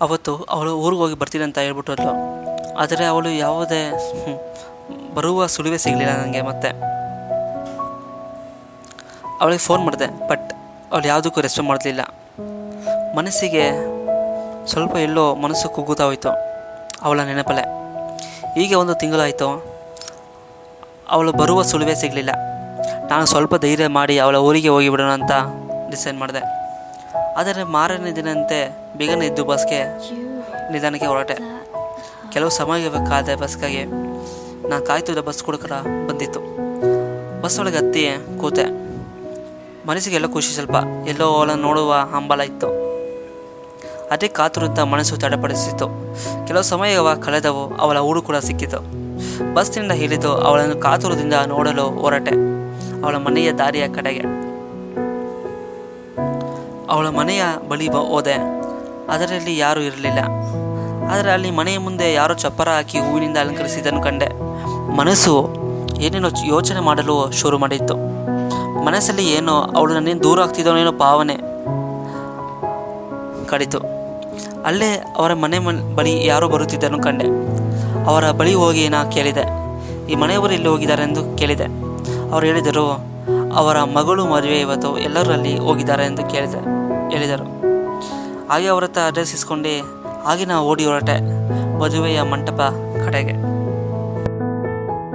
ಅವತ್ತು ಅವಳು ಊರಿಗೆ ಹೋಗಿ ಬರ್ತೀನಿ ಅಂತ ಹೇಳ್ಬಿಟ್ಟು ಆದರೆ ಅವಳು ಯಾವುದೇ ಬರುವ ಸುಳಿವೆ ಸಿಗಲಿಲ್ಲ ನನಗೆ ಮತ್ತೆ. ಅವಳಿಗೆ ಫೋನ್ ಮಾಡಿದೆ ಬಟ್ ಅವಳು ಯಾವುದಕ್ಕೂ ರೆಸ್ಪಾಂಡ್ ಮಾಡಲಿಲ್ಲ. ಮನಸ್ಸಿಗೆ ಸ್ವಲ್ಪ ಎಲ್ಲೋ ಮನಸ್ಸು ಕುಗ್ಗುತ್ತಾ ಹೋಯಿತು ಅವಳ ನೆನಪಲೆ ಹೀಗೆ ಒಂದು ತಿಂಗಳಾಯಿತು, ಅವಳು ಬರುವ ಸುಳಿವೆ ಸಿಗಲಿಲ್ಲ. ನಾನು ಸ್ವಲ್ಪ ಧೈರ್ಯ ಮಾಡಿ ಅವಳ ಊರಿಗೆ ಹೋಗಿಬಿಡೋಣ ಅಂತ ಡಿಸೈಡ್ ಮಾಡಿದೆ. ಆದರೆ ಮಾರನೇ ದಿನಂತೆ ಬೇಗನೆ ಇದ್ದು ಬಸ್ಗೆ ನಿಧಾನಕ್ಕೆ ಹೊರಟೆ. ಕೆಲವು ಸಮಯ ಕಾದ ಬಸ್ಗಾಗಿ ನಾನು ಕಾಯ್ತಿದ್ದ ಬಸ್ ಕೂಡ ಬಂದಿತ್ತು. ಬಸ್ ಒಳಗೆ ಹತ್ತಿ ಕೂತೆ. ಮನಸ್ಸಿಗೆ ಎಲ್ಲ ಖುಷಿ ಸ್ವಲ್ಪ. ಎಲ್ಲೋ ಅವಳ ನೋಡುವ ಹಂಬಲ ಇತ್ತು. ಅದೇ ಕಾತುರದಿಂದ ಮನಸ್ಸು ತಡಪಡಿಸಿತ್ತು. ಕೆಲವು ಸಮಯವ ಕಳೆದವು ಅವಳ ಊರು ಕೂಡ ಸಿಕ್ಕಿತು. ಬಸ್ನಿಂದ ಹಿಡಿದು ಅವಳನ್ನು ಕಾತುರದಿಂದ ನೋಡಲು ಹೊರಟೆ. ಅವಳ ಮನೆಯ ದಾರಿಯ ಕಡೆಗೆ. ಅವಳ ಮನೆಯ ಬಳಿ ಹೋದೆ. ಅದರಲ್ಲಿ ಯಾರೂ ಇರಲಿಲ್ಲ. ಆದರೆ ಅಲ್ಲಿ ಮನೆಯ ಮುಂದೆ ಯಾರೋ ಚಪ್ಪರ ಹಾಕಿ ಹೂವಿನಿಂದ ಅಲಂಕರಿಸಿದ್ದನ್ನು ಕಂಡೆ. ಮನಸ್ಸು ಏನೇನೋ ಯೋಚನೆ ಮಾಡಲು ಶುರು ಮಾಡಿತ್ತು. ಮನಸ್ಸಲ್ಲಿ ಏನೋ, ಅವಳು ನನ್ನೇನು ದೂರ ಆಗ್ತಿದ್ದವನೇನೋ ಭಾವನೆ ಕಡಿತು ಅಲ್ಲೇ ಅವರ ಮನೆ ಮನ್- ಬಳಿ ಯಾರೋ ಬರುತ್ತಿದ್ದನ್ನು ಕಂಡೆ. ಅವರ ಬಳಿ ಹೋಗಿ ನಾ ಕೇಳಿದೆ. ಈ ಮನೆಯವರು ಇಲ್ಲಿ ಹೋಗಿದ್ದಾರೆ ಎಂದು ಕೇಳಿದೆ. ಅವರು ಹೇಳಿದರು ಅವರ ಮಗಳು ಮದುವೆ ಇವತ್ತು ಎಲ್ಲರಲ್ಲಿ ಹೋಗಿದ್ದಾರೆ ಎಂದು ಕೇಳಿದೆ, ಹೇಳಿದರು. ಹಾಗೆ ಅವರತ್ತ ಅಡ್ರೆಸ್ ಇಸ್ಕೊಂಡು, ಹಾಗೆ ಓಡಿ ಹೊರಟೆ ಮದುವೆಯ ಮಂಟಪ ಕಡೆಗೆ.